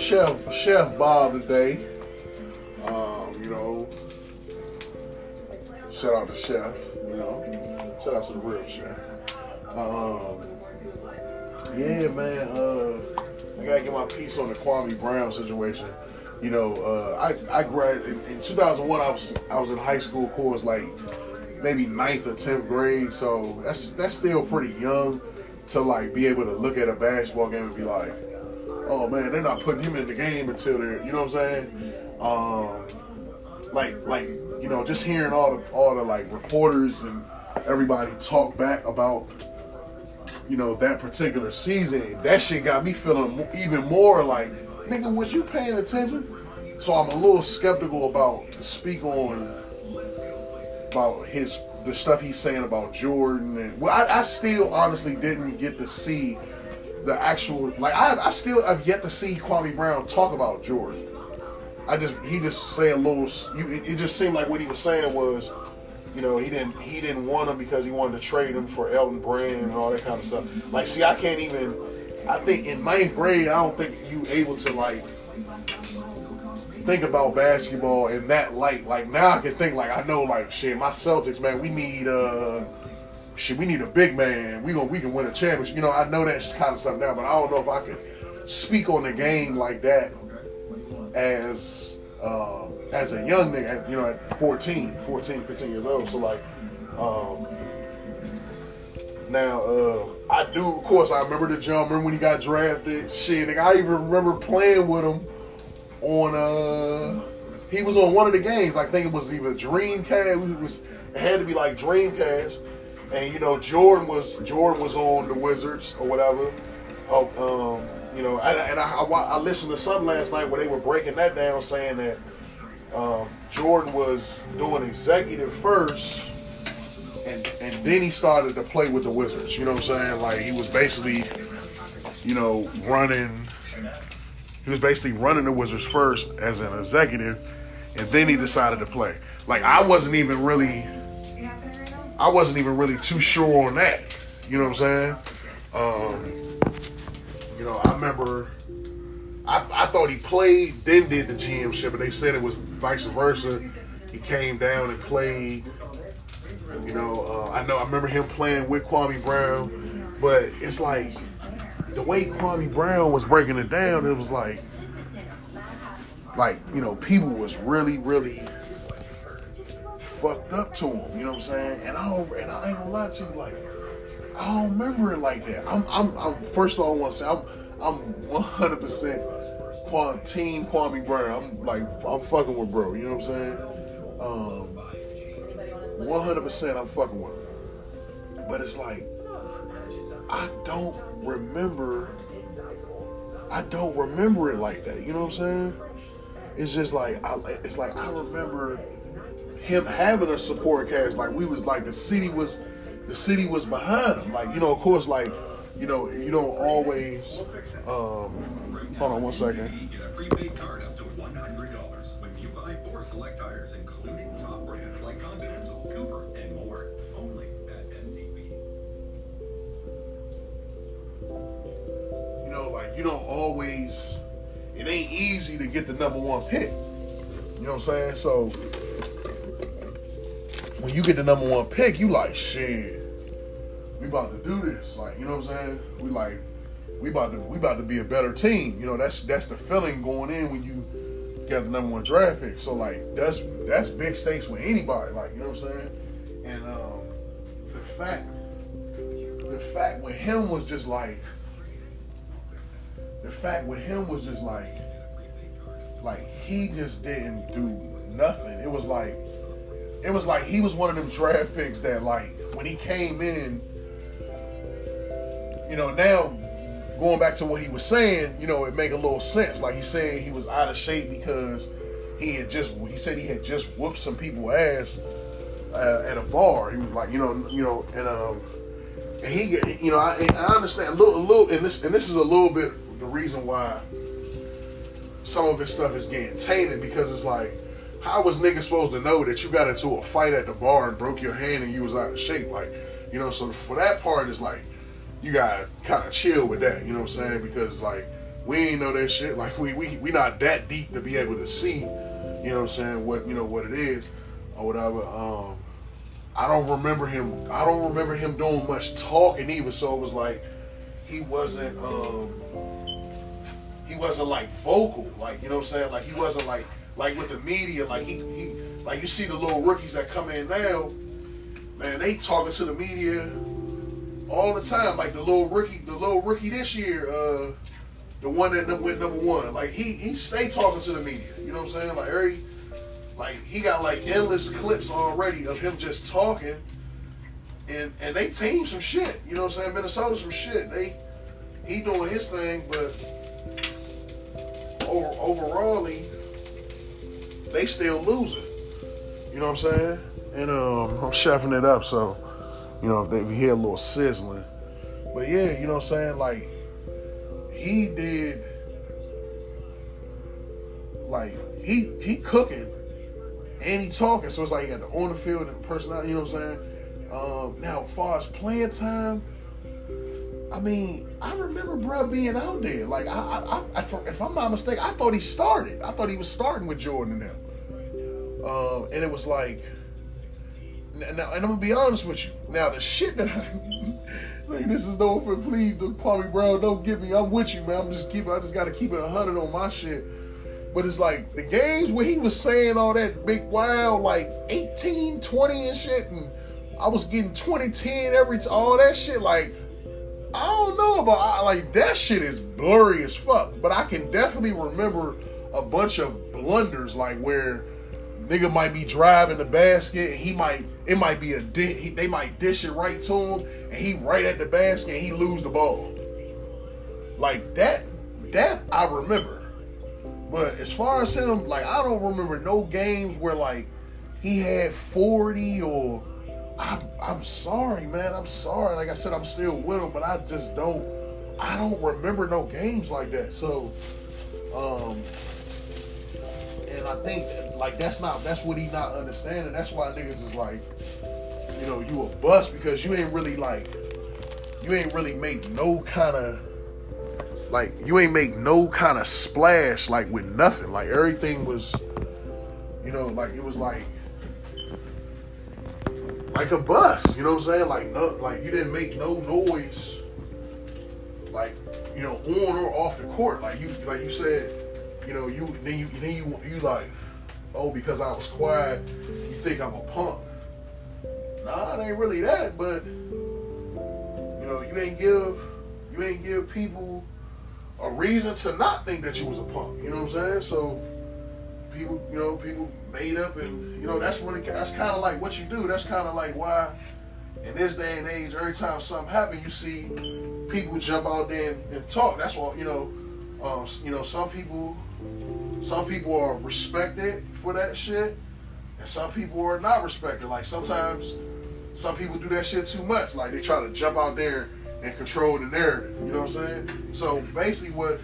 Chef Chef Bob today. Um, you know, shout out to Chef. You know, shout out to the real Chef. Um, yeah, man. Uh, I gotta get my piece on the Kwame Brown situation. You know, uh, I I graduated in 2001. I was I was in high school, course, like maybe ninth or tenth grade. So that's that's still pretty young to like be able to look at a basketball game and be like, oh man, they're not putting him in the game until they're, you know what I'm saying? Um, like like you know, just hearing all the all the like reporters and everybody talk back about you know that particular season, that shit got me feeling even more like, nigga, was you paying attention? So I'm a little skeptical about speak on about his the stuff he's saying about Jordan and well, I, I still honestly didn't get to see the actual like I, I still have yet to see Kwame Brown talk about Jordan. I just he just say a little. It, it just seemed like what he was saying was, you know, he didn't he didn't want him because he wanted to trade him for Elton Brand and all that kind of stuff. Like, see, I can't even. I think in ninth grade, I don't think you able to like think about basketball in that light. Like now, I can think like I know like shit. My Celtics, man, we need uh shit. We need a big man. We gonna we can win a championship. You know, I know that kind of stuff now, but I don't know if I could speak on the game like that as uh, as a young nigga, you know, at 14, 14, 15 years old. So like, um, now uh, I do, of course, I remember the jump. Remember when he got drafted? Shit, nigga, I even remember playing with him on. uh He was on one of the games. I think it was either Dreamcast. It was it had to be like Dreamcast. And you know, Jordan was Jordan was on the Wizards or whatever. Oh, um, you know, and, and I, I, I, listened to something last night where they were breaking that down, saying that um, Jordan was doing executive first, and and then he started to play with the Wizards. You know what I'm saying? Like he was basically, you know, running. He was basically running the Wizards first as an executive, and then he decided to play. Like I wasn't even really, I wasn't even really too sure on that. You know what I'm saying? Um, you know, I remember I, I thought he played, then did the GM shit, but they said it was vice versa. He came down and played. You know, uh, I know I remember him playing with Kwame Brown, but it's like the way Kwame Brown was breaking it down, it was like, like you know, people was really, really fucked up to him. You know what I'm saying? And I don't, and I ain't gonna lie to you, like I don't remember it like that. I'm, I'm, I'm first of all, I want to say I'm, I'm 100 percent Team Kwame Brown. I'm like, I'm fucking with bro. You know what I'm saying? Um, 100 percent, I'm fucking with him. But it's like, I don't remember. I don't remember it like that. You know what I'm saying? It's just like, I, it's like I remember him having a support cast. Like we was like the city was the city was behind him. Like, you know, of course, like, you know, you don't always. Um, hold on one second. select tires, including top brands like Continental, and more. Only at You know, like you don't always. It ain't easy to get the number one pick. You know what I'm saying? So when you get the number one pick, you like shit we about to do this. Like, you know what I'm saying? We like, we about to we about to be a better team. You know, that's that's the feeling going in when you get the number one draft pick. So like that's that's big stakes with anybody. Like, you know what I'm saying? And um, the fact the fact with him was just like the fact with him was just like like he just didn't do nothing. It was like it was like he was one of them draft picks that like when he came in you know, now going back to what he was saying, you know, it make a little sense. Like he's saying he was out of shape because he had just he said he had just whooped some people ass uh, at a bar. He was like, you know, you know, and um, and he, you know, I, I understand a little, a little, and this and this is a little bit the reason why some of his stuff is getting tainted because it's like. How was niggas supposed to know that you got into a fight at the bar and broke your hand and you was out of shape? Like, you know, so for that part, it's like, you gotta kind of chill with that, you know what I'm saying? Because like we ain't know that shit. Like we we we not that deep to be able to see, you know what I'm saying, what you know what it is or whatever. Um I don't remember him I don't remember him doing much talking either, so it was like he wasn't um he wasn't like vocal, like you know what I'm saying? Like he wasn't like like with the media, like he he like you see the little rookies that come in now, man, they talking to the media all the time. Like the little rookie, the little rookie this year, uh, the one that went number one. Like he he stay talking to the media. You know what I'm saying? Like every like he got like endless clips already of him just talking. And and they team some shit. You know what I'm saying? Minnesota some shit. They he doing his thing, but over, overall they still losing. You know what I'm saying? And um, I'm chefing it up, so you know if they hear a little sizzling. But yeah, you know what I'm saying? Like he did, like he he cooking and he talking, so it's like he got the on the field and personality. You know what I'm saying? Um, now, as far as playing time, I mean, I remember bro being out there. Like, I, I, I, if I'm not mistaken, I thought he started. I thought he was starting with Jordan them. Um, and it was like, now, and I'm gonna be honest with you. Now, the shit that I, like, this is no offense, please, don't call me Brown, don't get me. I'm with you, man. I'm just keep. I just gotta keep it hundred on my shit. But it's like the games where he was saying all that big wild, like 18, 20 and shit, and I was getting 20, 10 every time, all that shit, like I don't know about I, like that shit is blurry as fuck, but I can definitely remember a bunch of blunders like where nigga might be driving the basket and he might it might be a di- they might dish it right to him and he right at the basket and he lose the ball. Like that that I remember. But as far as him, like I don't remember no games where like he had 40 or I'm, I'm sorry, man. I'm sorry. Like I said, I'm still with him, but I just don't. I don't remember no games like that. So, um, and I think like that's not that's what he not understanding. That's why niggas is like, you know, you a bust because you ain't really like, you ain't really make no kind of like you ain't make no kind of splash like with nothing. Like everything was, you know, like it was like like a bus. You know what I'm saying? Like no, like you didn't make no noise. Like you know, on or off the court. Like you, like you said, you know, you then you then you you like, oh, because I was quiet, you think I'm a punk. Nah, it ain't really that, but you know, you ain't give you ain't give people a reason to not think that you was a punk. You know what I'm saying? So people, you know, people made up, and you know that's really that's kind of like what you do. That's kind of like why in this day and age, every time something happens, you see people jump out there and, and talk. That's why you know, um, you know, some people, some people are respected for that shit, and some people are not respected. Like sometimes, some people do that shit too much. Like they try to jump out there and control the narrative. You know what I'm saying? So basically, what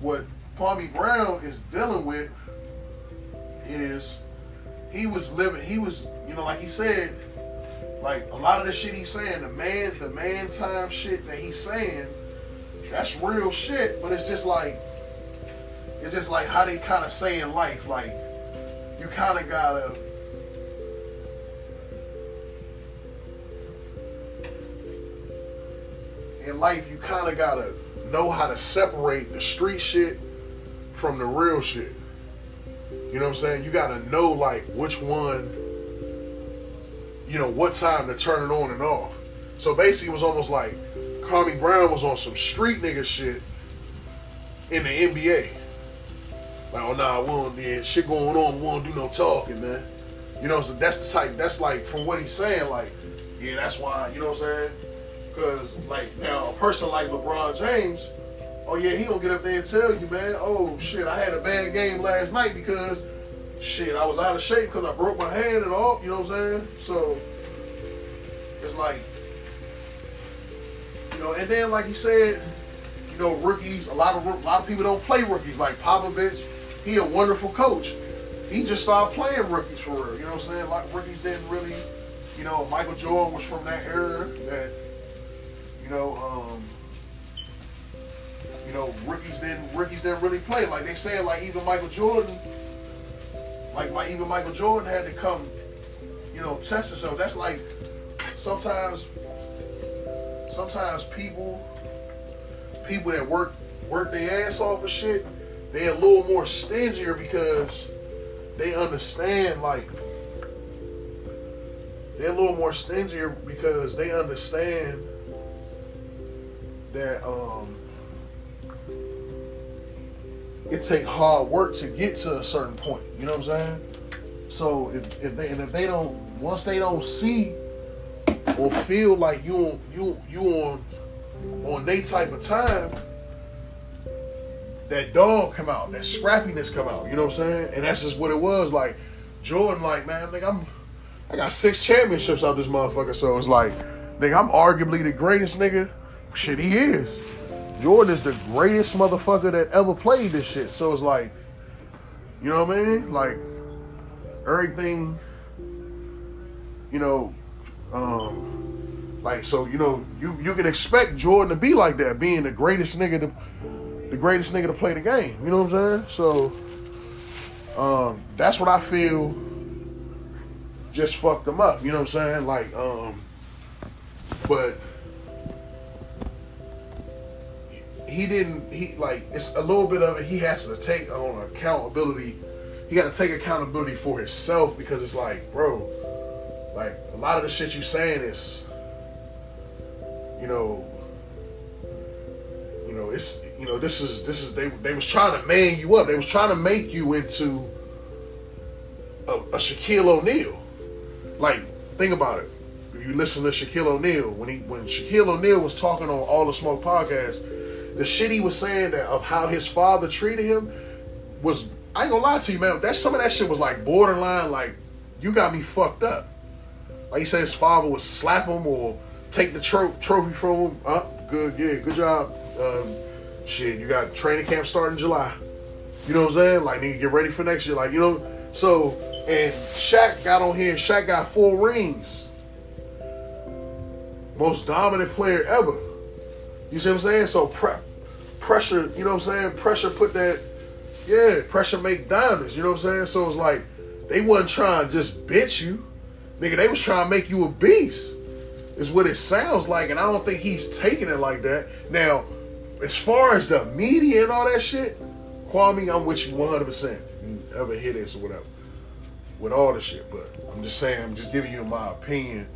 what Kwame Brown is dealing with is he was living, he was, you know, like he said, like a lot of the shit he's saying, the man, the man time shit that he's saying, that's real shit. But it's just like, it's just like how they kind of say in life, like you kind of gotta. In life, you kind of gotta know how to separate the street shit from the real shit. You know what I'm saying? You got to know like which one, you know, what time to turn it on and off. So basically, it was almost like Kwame Brown was on some street nigga shit in the NBA. Like, oh nah, we don't yeah, shit going on. We won't do no talking, man. You know, so that's the type. That's like from what he's saying. Like, yeah, that's why. You know what I'm saying? Because like now, a person like LeBron James oh yeah, he gonna get up there and tell you, man, oh shit, I had a bad game last night because shit, I was out of shape because I broke my hand and all, you know what I'm saying? So it's like, you know, and then like he said, you know, rookies, a lot of a lot of people don't play rookies. Like Popovich, he a wonderful coach. He just started playing rookies for real. You know what I'm saying? Like rookies didn't really, you know, Michael Jordan was from that era that, you know, um, you know, rookies didn't rookies didn't really play. Like they said, like even Michael Jordan, like my even Michael Jordan had to come, you know, test himself. That's like sometimes, sometimes people, people that work work their ass off of shit, they a little more stingier because they understand like they're a little more stingier because they understand that um it take hard work to get to a certain point. You know what I'm saying? So if, if they and if they don't once they don't see or feel like you on you you on on they type of time, that dog come out, that scrappiness come out. You know what I'm saying? And that's just what it was. Like Jordan, like man, like I'm, I got six championships out this motherfucker. So it's like, nigga, I'm arguably the greatest nigga. Shit, he is. Jordan is the greatest motherfucker that ever played this shit. So it's like, you know what I mean? Like everything, you know, um, like so, you know, you you can expect Jordan to be like that, being the greatest nigga to the greatest nigga to play the game. You know what I'm saying? So um, that's what I feel just fucked them up. You know what I'm saying? Like, um, but he didn't. He like it's a little bit of it. He has to take on accountability. He got to take accountability for himself because it's like, bro, like a lot of the shit you saying is, you know, you know, it's you know, this is this is they they was trying to man you up. They was trying to make you into a, a Shaquille O'Neal. Like, think about it. If you listen to Shaquille O'Neal, when he when Shaquille O'Neal was talking on All the Smoke podcast, the shit he was saying that of how his father treated him was I ain't gonna lie to you, man. That some of that shit was like borderline, like you got me fucked up. Like he said, his father would slap him or take the tro- trophy from him. Uh, good, yeah, good job. Um, shit, you got training camp starting July. You know what I'm saying? Like, nigga, get ready for next year. Like, you know, so and Shaq got on here. Shaq got four rings. Most dominant player ever. You see what I'm saying? So pre- pressure, you know what I'm saying? Pressure put that, yeah, pressure make diamonds. You know what I'm saying? So it's like they wasn't trying to just bitch you, nigga. They was trying to make you a beast. Is what it sounds like, and I don't think he's taking it like that. Now, as far as the media and all that shit, Kwame, I'm with you 100. percent You ever hear this or whatever, with all the shit, but I'm just saying, I'm just giving you my opinion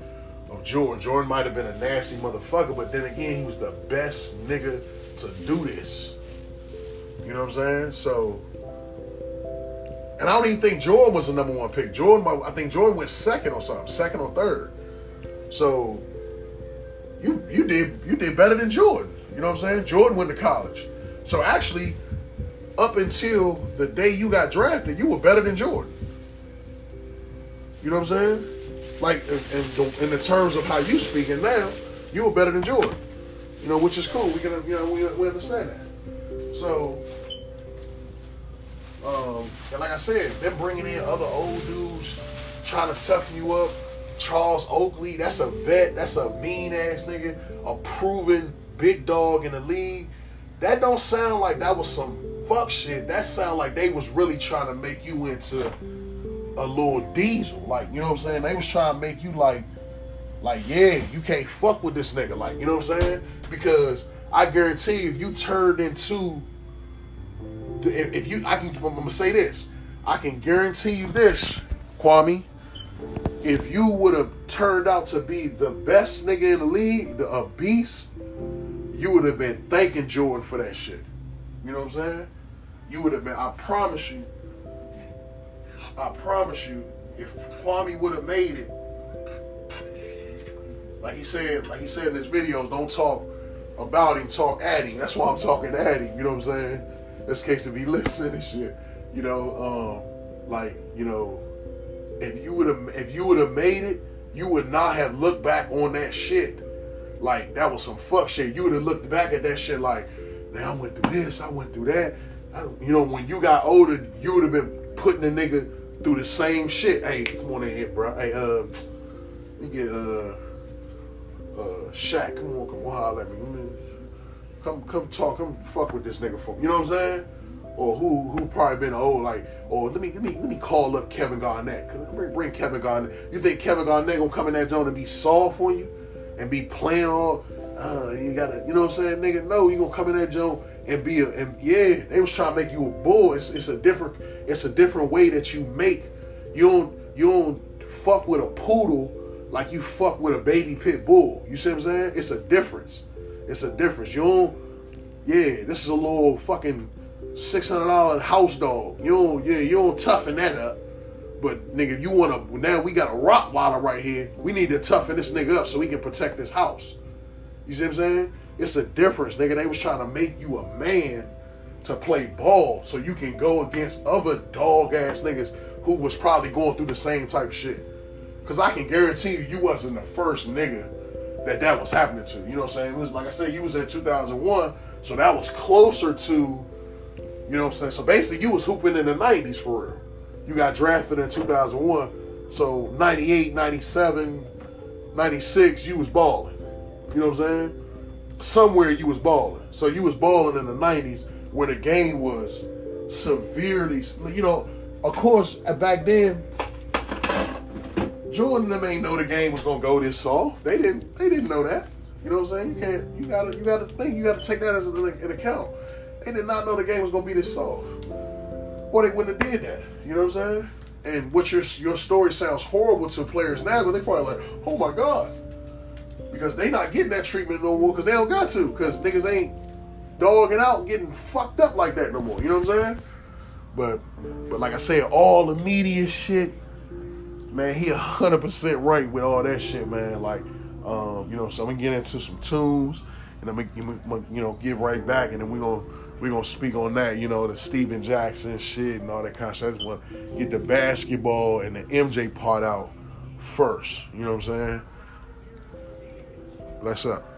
of Jordan. Jordan might have been a nasty motherfucker, but then again, he was the best nigga to do this. You know what I'm saying? So, and I don't even think Jordan was the number one pick. Jordan, I think Jordan went second or something, second or third. So, you you did you did better than Jordan. You know what I'm saying? Jordan went to college. So actually, up until the day you got drafted, you were better than Jordan. You know what I'm saying? Like in, in, the, in the terms of how you speaking now, you were better than Jordan. You know, which is cool. We can you know we, we understand that. So, um, and like I said, them bringing in other old dudes trying to toughen you up. Charles Oakley, that's a vet. That's a mean ass nigga, a proven big dog in the league. That don't sound like that was some fuck shit. That sound like they was really trying to make you into a little diesel. Like, you know what I'm saying? They was trying to make you like, like, yeah, you can't fuck with this nigga. Like, you know what I'm saying? Because I guarantee you, if you turned into, if, you, I can, I'm gonna say this. I can guarantee you this, Kwame. If you would have turned out to be the best nigga in the league, the a beast, you would have been thanking Jordan for that shit. You know what I'm saying? You would have been. I promise you. I promise you, if Kwame would have made it, like he said, like he said in his videos, don't talk about him, talk at him. That's why I'm talking at him. You know what I'm saying? In this case if he listening and shit. You know, um, like you know, if you would have, if you would have made it, you would not have looked back on that shit like that was some fuck shit. You would have looked back at that shit like, man, I went through this, I went through that. I, you know, when you got older, you would have been putting the nigga through the same shit. Hey, come on in here, bro. Hey, uh, let me get uh, uh, Shaq. Come on, come on, holler at me. come come talk, come fuck with this nigga for you know what I'm saying? Or who who probably been old like, or let me let me let me call up Kevin Garnett. Bring, bring Kevin Garnett. You think Kevin Garnett gonna come in that zone and be soft for you and be playing all uh you gotta you know what I'm saying, nigga? No, you gonna come in that joint and be a and yeah, they was trying to make you a bull. It's it's a different it's a different way that you make you don't you don't fuck with a poodle like you fuck with a baby pit bull. You see what I'm saying? It's a difference. It's a difference. You don't yeah, this is a little fucking six hundred dollar house dog. You don't, yeah, you don't toughen that up. But nigga, you wanna now we got a Rottweiler right here. We need to toughen this nigga up so we can protect this house. You see what I'm saying? It's a difference, nigga. They was trying to make you a man to play ball so you can go against other dog ass niggas who was probably going through the same type of shit. Cause I can guarantee you, you wasn't the first nigga that that was happening to. You know what I'm saying? It was like I said, you was in 2001, so that was closer to you know what I'm saying? So basically, you was hooping in the 90s for real. You got drafted in 2001. So 98, 97, 96, you was balling. You know what I'm saying? Somewhere you was balling. So you was balling in the 90s where the game was severely, you know, of course, uh, back then, Jordan them ain't know the game was gonna go this soft. They didn't. They didn't know that. You know what I'm saying? You can't. You gotta. You gotta think. You gotta take that as an, an account. They did not know the game was gonna be this soft. Or they wouldn't have did that. You know what I'm saying? And what your your story sounds horrible to players now, but they probably like, oh my god, because they not getting that treatment no more because they don't got to because niggas ain't dogging out getting fucked up like that no more. You know what I'm saying? But but like I said, all the media shit, man, he hundred percent right with all that shit, man. Like, um, you know, so I'm gonna get into some tunes and I'm gonna, you know, get right back, and then we gonna we gonna speak on that, you know, the Stephen Jackson shit and all that kind of stuff. I just want to get the basketball and the MJ part out first. You know what I'm saying? Let's up.